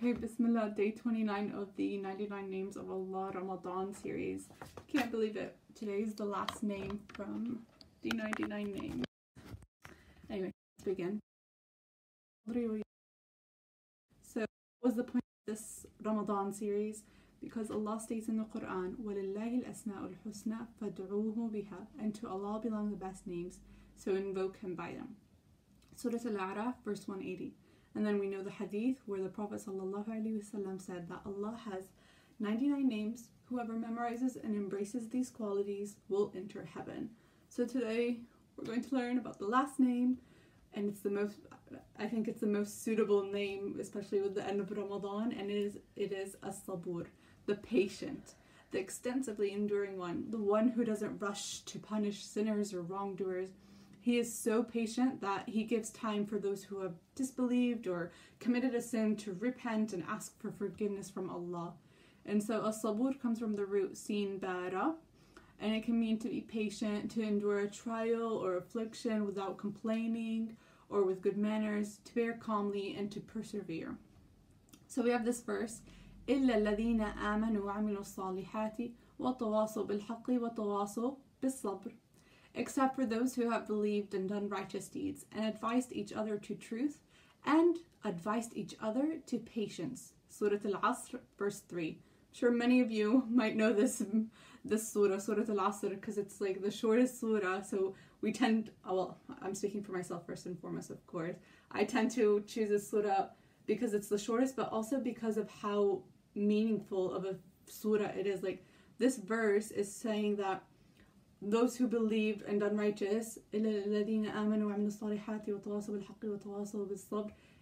Okay, Bismillah, day 29 of the 99 Names of Allah Ramadan series. Can't believe it. Today is the last name from the 99 names. Anyway, let's begin. So, what was the point of this Ramadan series? Because Allah states in the Quran, وَلِلَّهِ الْأَسْمَاءُ الْحُسْنَى فَادْعُوهُ بِهَا And to Allah belong the best names, so invoke Him by them. Surah Al-A'raf, verse 180. And then we know the hadith where the Prophet ﷺ said that Allah has 99 names. Whoever memorizes and embraces these qualities will enter heaven. So today we're going to learn about the last name, and it's the most I think it's the most suitable name, especially with the end of Ramadan, and it is it is as-sabur, the patient, the extensively enduring one, the one who doesn't rush to punish sinners or wrongdoers he is so patient that he gives time for those who have disbelieved or committed a sin to repent and ask for forgiveness from Allah. And so as-sabur comes from the root sin bara, and it can mean to be patient, to endure a trial or affliction without complaining or with good manners, to bear calmly and to persevere. So we have this verse, إلا الذين آمنوا وعملوا الصالحات وتواصوا بالحق وتواصوا بالصبر except for those who have believed and done righteous deeds, and advised each other to truth, and advised each other to patience. Surah Al-Asr, verse 3. I'm sure many of you might know this this surah, Surah Al-Asr, because it's like the shortest surah, so we tend, oh, well, I'm speaking for myself first and foremost, of course. I tend to choose this surah because it's the shortest, but also because of how meaningful of a surah it is. Like, this verse is saying that those who believed and done righteous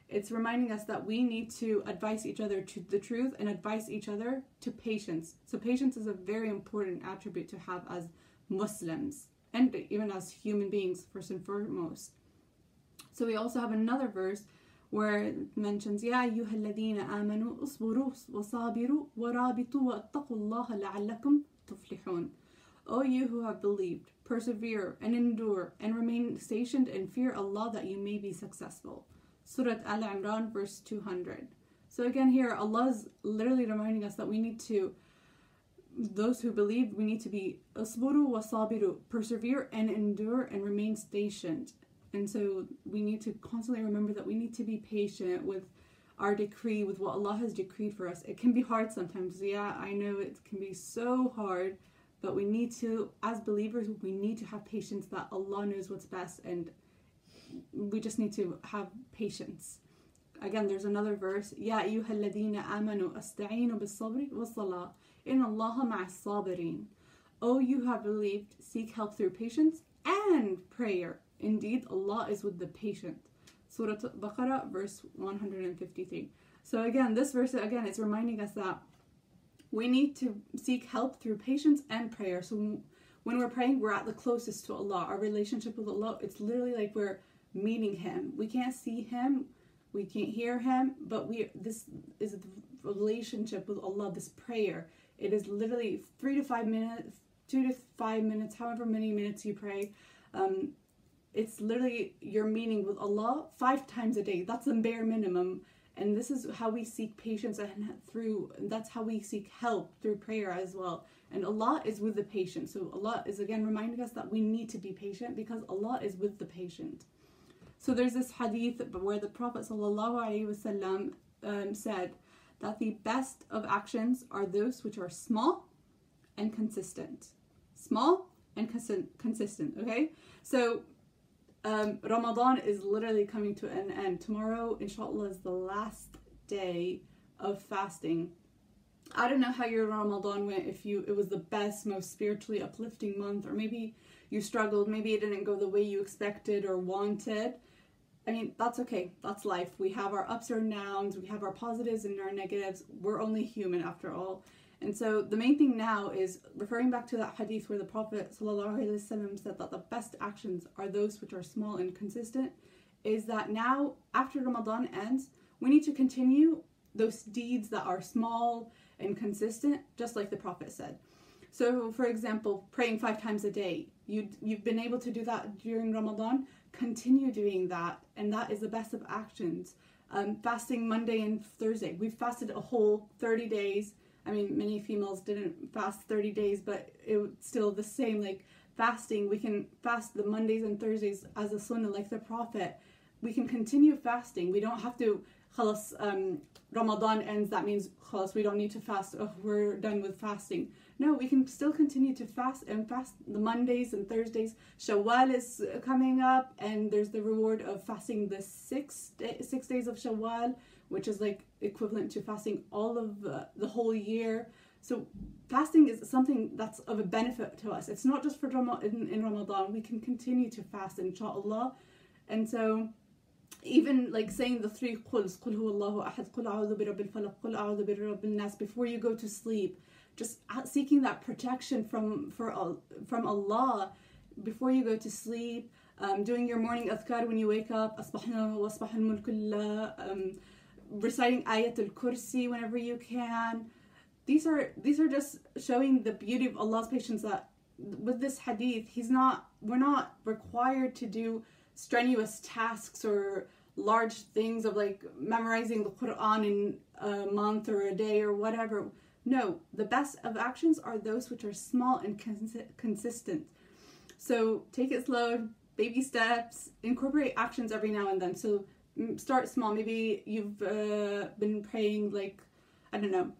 it's reminding us that we need to advise each other to the truth and advise each other to patience so patience is a very important attribute to have as muslims and even as human beings first and foremost so we also have another verse where it mentions يا أيها الذين آمنوا اصبروا وصابروا ورابطوا واتقوا الله لعلكم تفلحون O you who have believed, persevere and endure and remain stationed and fear Allah that you may be successful. Surah Al Imran, verse 200. So, again, here Allah is literally reminding us that we need to, those who believe, we need to be asburu wa sabiru, persevere and endure and remain stationed. And so, we need to constantly remember that we need to be patient with our decree, with what Allah has decreed for us. It can be hard sometimes. Yeah, I know it can be so hard but we need to, as believers, we need to have patience that Allah knows what's best and we just need to have patience. Again, there's another verse. يا أيها الذين آمنوا استعينوا بالصبر والصلاة إن الله مع الصابرين. O you have believed, seek help through patience and prayer. Indeed, Allah is with the patient. Surah Baqarah, verse 153. So again, this verse again is reminding us that we need to seek help through patience and prayer. So when we're praying, we're at the closest to Allah. Our relationship with Allah, it's literally like we're meeting Him. We can't see Him, we can't hear Him, but we this is the relationship with Allah. This prayer, it is literally three to five minutes, two to five minutes, however many minutes you pray. Um, it's literally your meeting with Allah five times a day. That's the bare minimum and this is how we seek patience and through that's how we seek help through prayer as well. And allah is with the patient. So allah is again reminding us that we need to be patient because allah is with the patient. So there's this hadith where the prophet wasallam um, said that the best of actions are those which are small and consistent. Small and consistent okay? So um, Ramadan is literally coming to an end. Tomorrow, inshallah, is the last day of fasting. I don't know how your Ramadan went, if you it was the best, most spiritually uplifting month, or maybe you struggled, maybe it didn't go the way you expected or wanted. I mean, that's okay. That's life. We have our ups and downs, we have our positives and our negatives. We're only human after all. And so the main thing now is referring back to that hadith where the Prophet ﷺ said that the best actions are those which are small and consistent, is that now after Ramadan ends, we need to continue those deeds that are small and consistent, just like the Prophet said. So, for example, praying five times a day, you you've been able to do that during Ramadan. Continue doing that, and that is the best of actions. um, fasting Monday and Thursday. We've fasted a whole 30 days. I mean, many females didn't fast 30 days, but it was still the same. Like fasting, we can fast the Mondays and Thursdays as a sunnah, like the Prophet. We can continue fasting. We don't have to, khalas, um, Ramadan ends, that means khalas, we don't need to fast. Oh, we're done with fasting. No, we can still continue to fast and fast the Mondays and Thursdays. Shawwal is coming up, and there's the reward of fasting the six day, six days of Shawwal, which is like equivalent to fasting all of the whole year. So fasting is something that's of a benefit to us. It's not just for Ram- in, in Ramadan. We can continue to fast, inshallah. And so even like saying the three quls, qul huwallahu ahad, qul a'udhu bi rabbil falaq, qul a'udhu bi rabbil nas, before you go to sleep, just seeking that protection from, for, from Allah before you go to sleep, um, doing your morning azkar when you wake up, asbahna wa asbahal mulkullah, um, reciting ayat al-kursi whenever you can. These are these are just showing the beauty of Allah's patience that with this hadith, he's not we're not required to do strenuous tasks or large things of like memorizing the Quran in a month or a day or whatever. No, the best of actions are those which are small and cons- consistent. So take it slow, baby steps, incorporate actions every now and then. So start small. Maybe you've uh, been praying like, I don't know,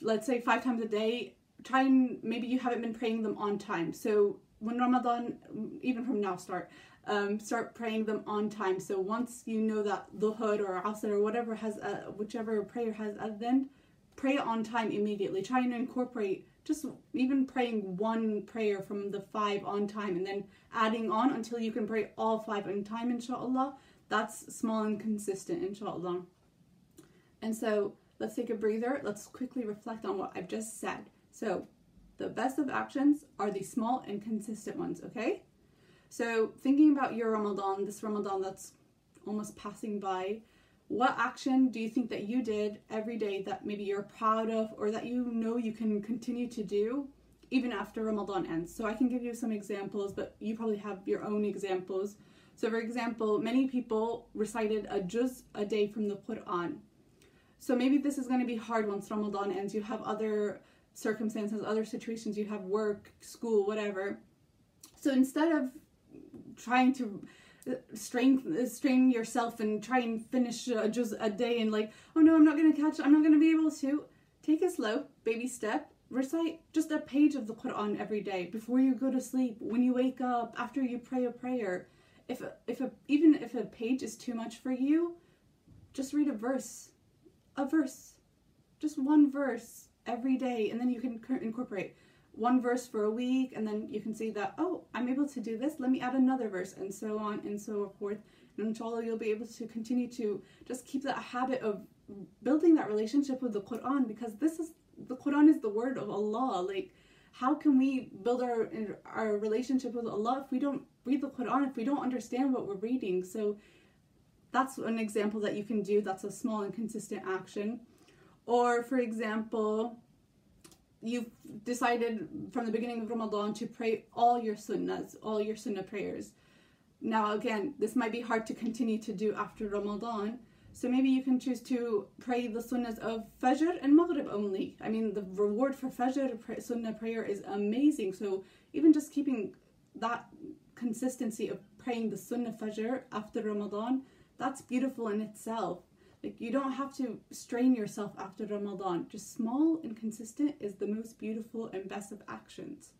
let's say five times a day. Try and maybe you haven't been praying them on time. So when Ramadan, even from now, start. Um, start praying them on time. So once you know that the Dhuhr or Asr or whatever has, uh, whichever prayer has adhan, pray on time immediately. Try and incorporate just even praying one prayer from the five on time and then adding on until you can pray all five on time, inshallah. That's small and consistent, inshallah. And so let's take a breather. Let's quickly reflect on what I've just said. So, the best of actions are the small and consistent ones, okay? So, thinking about your Ramadan, this Ramadan that's almost passing by, what action do you think that you did every day that maybe you're proud of or that you know you can continue to do even after Ramadan ends? So I can give you some examples, but you probably have your own examples. So, for example, many people recited a juz a day from the Quran. So maybe this is going to be hard once Ramadan ends. You have other circumstances, other situations, you have work, school, whatever. So instead of trying to strain strain yourself and try and finish juz a day and like oh no i'm not going to catch i'm not going to be able to. Take it slow baby step. Recite just a page of the quran every day before you go to sleep when you wake up after you pray a prayer. If if a, even if a page is too much for you just read a verse a verse just one verse every day and then you can incorporate one verse for a week and then you can see that oh i'm able to do this let me add another verse and so on and so forth. And inshallah you'll be able to continue to just keep that habit of building that relationship with the quran because this is the quran is the word of allah. Like how can we build our our relationship with allah if we don't read the quran if we don't understand what we're reading? So that's an example that you can do. That's a small and consistent action. Or for example you've decided from the beginning of Ramadan to pray all your sunnahs, all your sunnah prayers. Now, again, this might be hard to continue to do after Ramadan. So maybe you can choose to pray the sunnahs of Fajr and Maghrib only. I mean, the reward for Fajr sunnah prayer is amazing. So even just keeping that consistency of praying the sunnah Fajr after Ramadan, that's beautiful in itself. Like you don't have to strain yourself after Ramadan. Just small and consistent is the most beautiful and best of actions.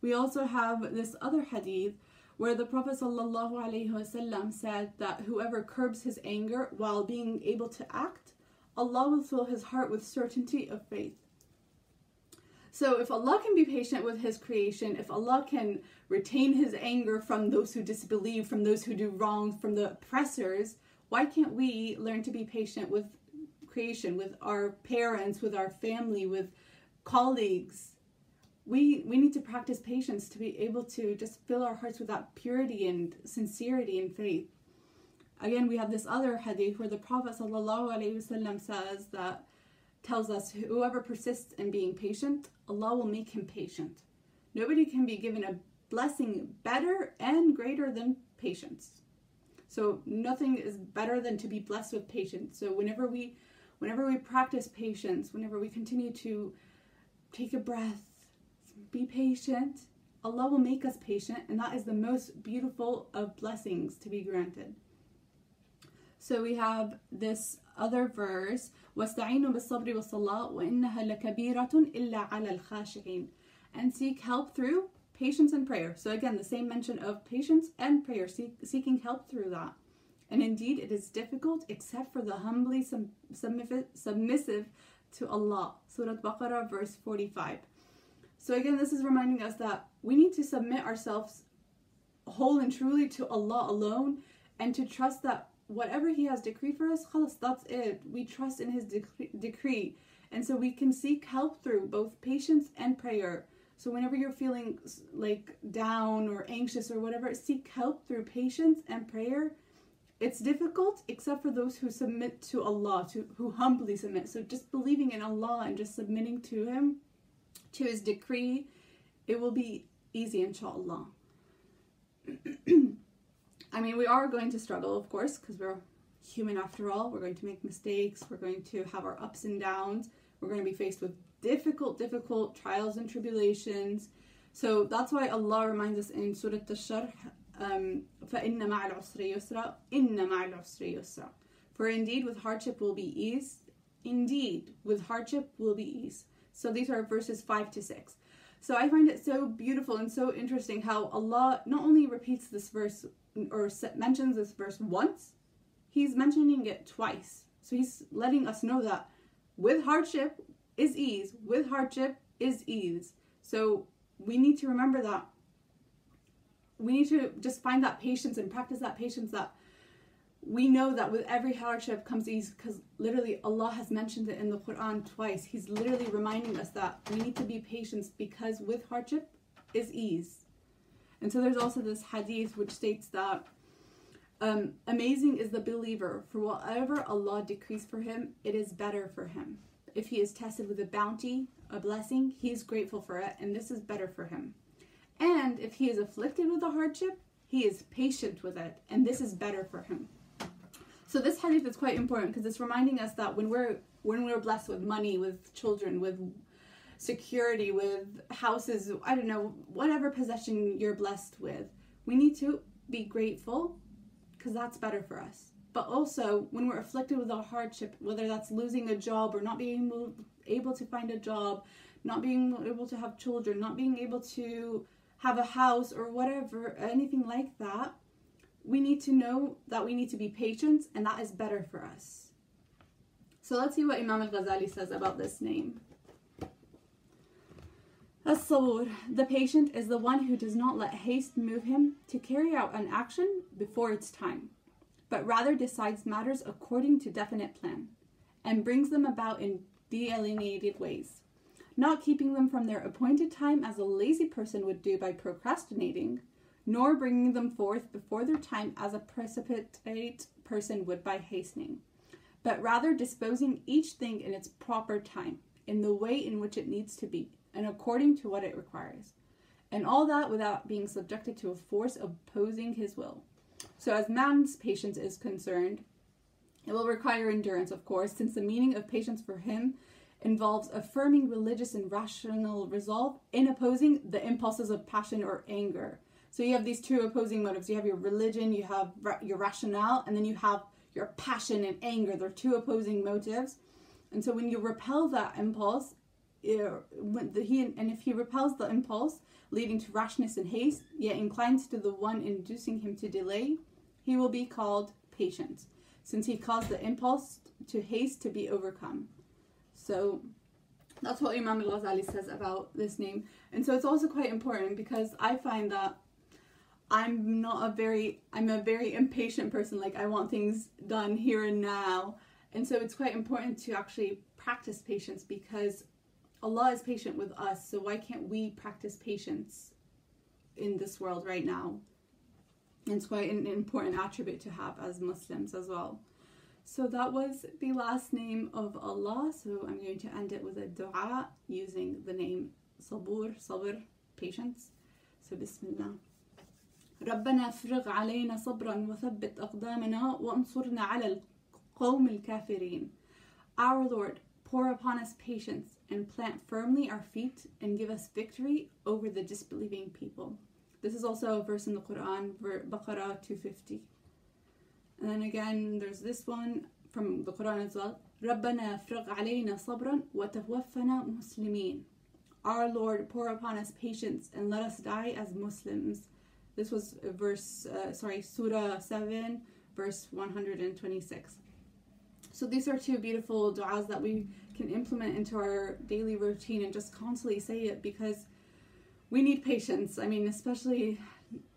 We also have this other hadith where the Prophet ﷺ said that whoever curbs his anger while being able to act, Allah will fill his heart with certainty of faith. So, if Allah can be patient with His creation, if Allah can retain His anger from those who disbelieve, from those who do wrong, from the oppressors, why can't we learn to be patient with creation, with our parents, with our family, with colleagues? We, we need to practice patience to be able to just fill our hearts with that purity and sincerity and faith. Again, we have this other hadith where the Prophet ﷺ says that tells us whoever persists in being patient, Allah will make him patient. Nobody can be given a blessing better and greater than patience. So nothing is better than to be blessed with patience. So whenever we whenever we practice patience, whenever we continue to take a breath, be patient, Allah will make us patient, and that is the most beautiful of blessings to be granted. So we have this other verse, وَاسْتَعِينُوا بِالصَّبْرِ وَالصَّلَاةِ وَإِنَّهَا لَكَبِيرَةٌ إِلَّا عَلَى الْخَاشِعِينَ And seek help through patience and prayer. So again, the same mention of patience and prayer, seek, seeking help through that. And indeed, it is difficult except for the humbly submissive to Allah. Surah Baqarah, verse 45. So again, this is reminding us that we need to submit ourselves whole and truly to Allah alone and to trust that whatever He has decreed for us, khalas, that's it. We trust in His decree. And so we can seek help through both patience and prayer. So whenever you're feeling like down or anxious or whatever, seek help through patience and prayer. It's difficult except for those who submit to Allah, to who humbly submit. So just believing in Allah and just submitting to Him, to His decree, it will be easy, inshallah. I mean, we are going to struggle, of course, because we're human after all. We're going to make mistakes. We're going to have our ups and downs. We're going to be faced with difficult, difficult trials and tribulations. So that's why Allah reminds us in Surah Al-Sharh, um, فَإِنَّ مَعَ الْعُسْرِ يُسْرًا إِنَّ مَعَ الْعُسْرِ يُسْرًا For indeed with hardship will be ease. Indeed, with hardship will be ease. So these are verses 5 to 6. So I find it so beautiful and so interesting how Allah not only repeats this verse or mentions this verse once, He's mentioning it twice. So He's letting us know that with hardship is ease, with hardship is ease. So we need to remember that. We need to just find that patience and practice that patience that we know that with every hardship comes ease because literally Allah has mentioned it in the Quran twice. He's literally reminding us that we need to be patient because with hardship is ease. And so there's also this hadith which states that um, amazing is the believer, for whatever Allah decrees for him, it is better for him. If he is tested with a bounty, a blessing, he is grateful for it, and this is better for him. And if he is afflicted with a hardship, he is patient with it, and this is better for him. So this hadith is quite important because it's reminding us that when we're when we're blessed with money, with children, with security, with houses, I don't know, whatever possession you're blessed with, we need to be grateful because that's better for us. But also, when we're afflicted with a hardship, whether that's losing a job or not being able to find a job, not being able to have children, not being able to have a house or whatever, anything like that, we need to know that we need to be patient and that is better for us. So let's see what Imam al-Ghazali says about this name. As-sabur, the patient is the one who does not let haste move him to carry out an action before its time, but rather decides matters according to definite plan, and brings them about in delineated ways, not keeping them from their appointed time as a lazy person would do by procrastinating, nor bringing them forth before their time as a precipitate person would by hastening, but rather disposing each thing in its proper time, in the way in which it needs to be, and according to what it requires. And all that without being subjected to a force opposing his will. So, as man's patience is concerned, it will require endurance, of course, since the meaning of patience for him involves affirming religious and rational resolve in opposing the impulses of passion or anger so you have these two opposing motives. You have your religion, you have your rationale, and then you have your passion and anger. They're two opposing motives. And so when you repel that impulse, eh, when the, he and if he repels the impulse leading to rashness and haste, yet inclines to the one inducing him to delay, he will be called patient, since he caused the impulse to haste to be overcome. So that's what Imam al Ghazali says about this name. And so it's also quite important because I find that I'm not a very I'm a very impatient person. Like I want things done here and now. And so it's quite important to actually practice patience because Allah is patient with us. So why can't we practice patience in this world right now? And it's quite an important attribute to have as Muslims as well. So that was the last name of Allah. So I'm going to end it with a dua using the name Sabur, Sabr, patience. So Bismillah. ربنا افرغ علينا صبرا وثبت أقدامنا وانصرنا على القوم الكافرين Our Lord, pour upon us patience and plant firmly our feet and give us victory over the disbelieving people. This is also a verse in the Quran, Baqarah 250. And then again, there's this one from the Quran as well. ربنا افرغ علينا صبرا وتوفنا مسلمين. Our Lord, pour upon us patience and let us die as Muslims. This was verse, uh, sorry, Surah 7, verse 126. So these are two beautiful du'as that we can implement into our daily routine and just constantly say it because we need patience. I mean, especially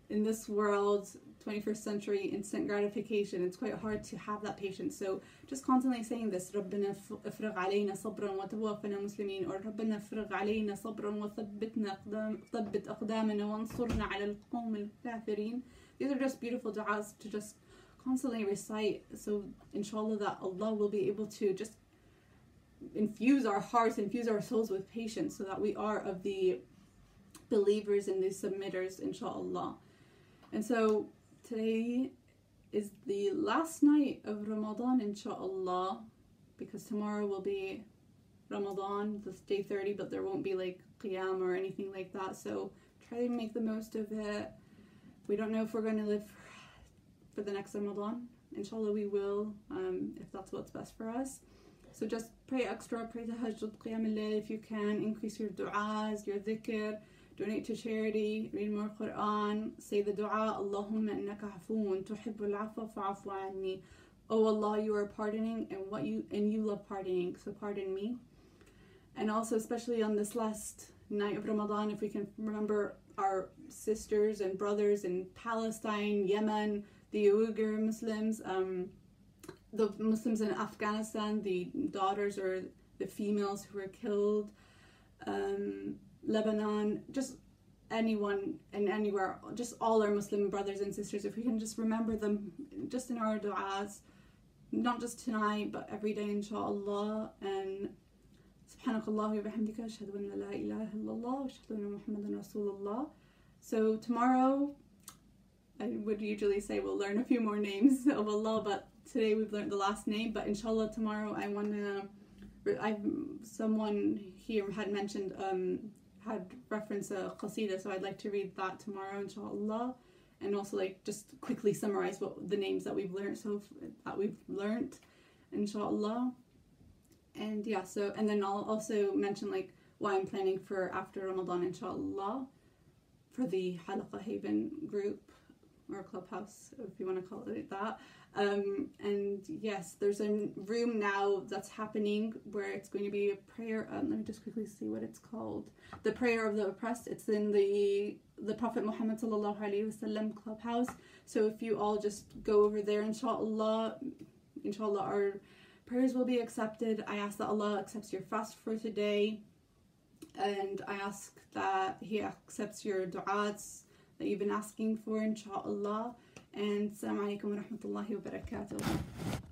in this world, 21st century instant gratification, it's quite hard to have that patience. So just constantly saying this, ربنا افرغ علينا صبرا وتوفنا مسلمين or ربنا افرغ علينا صبرا وثبتنا أقدام ثبت أقدامنا وانصرنا على القوم الكافرين. These are just beautiful du'as to just constantly recite so inshallah that Allah will be able to just infuse our hearts, infuse our souls with patience so that we are of the believers and the submitters, inshallah. And so today is the last night of Ramadan, inshallah, because tomorrow will be Ramadan, this day 30, but there won't be like Qiyam or anything like that. So try to make the most of it. We don't know if we're going to live for the next Ramadan. Inshallah, we will, um, if that's what's best for us. So just pray extra, pray tahajjud, qiyam al if you can, increase your du'as, your dhikr, donate to charity, read more Quran, say the dua, Allahumma innaka afoon, tuhibbul afwa fa'afu anni. Oh Allah, you are pardoning and what you and you love pardoning, so pardon me. And also especially on this last night of Ramadan, if we can remember our sisters and brothers in Palestine, Yemen, the Uyghur Muslims, um, the Muslims in Afghanistan, the daughters or the females who were killed, um, Lebanon, just anyone and anywhere, just all our Muslim brothers and sisters, if we can just remember them just in our du'as, not just tonight, but every day, inshallah. And سبحانك الله وبحمدك أشهد أن لا إله إلا الله وأشهد أن محمدا رسول الله. So tomorrow, I would usually say we'll learn a few more names of Allah, but today we've learned the last name. But inshallah, tomorrow I want to. I've someone here had mentioned um, had referenced a qasida, so I'd like to read that tomorrow, inshallah, and also like just quickly summarize what the names that we've learned so that we've learned, inshallah. And yeah, so and then I'll also mention like why I'm planning for after Ramadan, inshallah, for the Halaqa Haven group or a clubhouse, if you want to call it that. Um, and yes, there's a room now that's happening where it's going to be a prayer. Um, let me just quickly see what it's called. The prayer of the oppressed. It's in the the Prophet Muhammad sallallahu alaihi wasallam clubhouse. So if you all just go over there, inshallah, inshallah, our prayers will be accepted. I ask that Allah accepts your fast for today, and I ask that He accepts your du'ats that you've been asking for, inshallah. And Assalamu alaikum wa rahmatullahi wa barakatuh.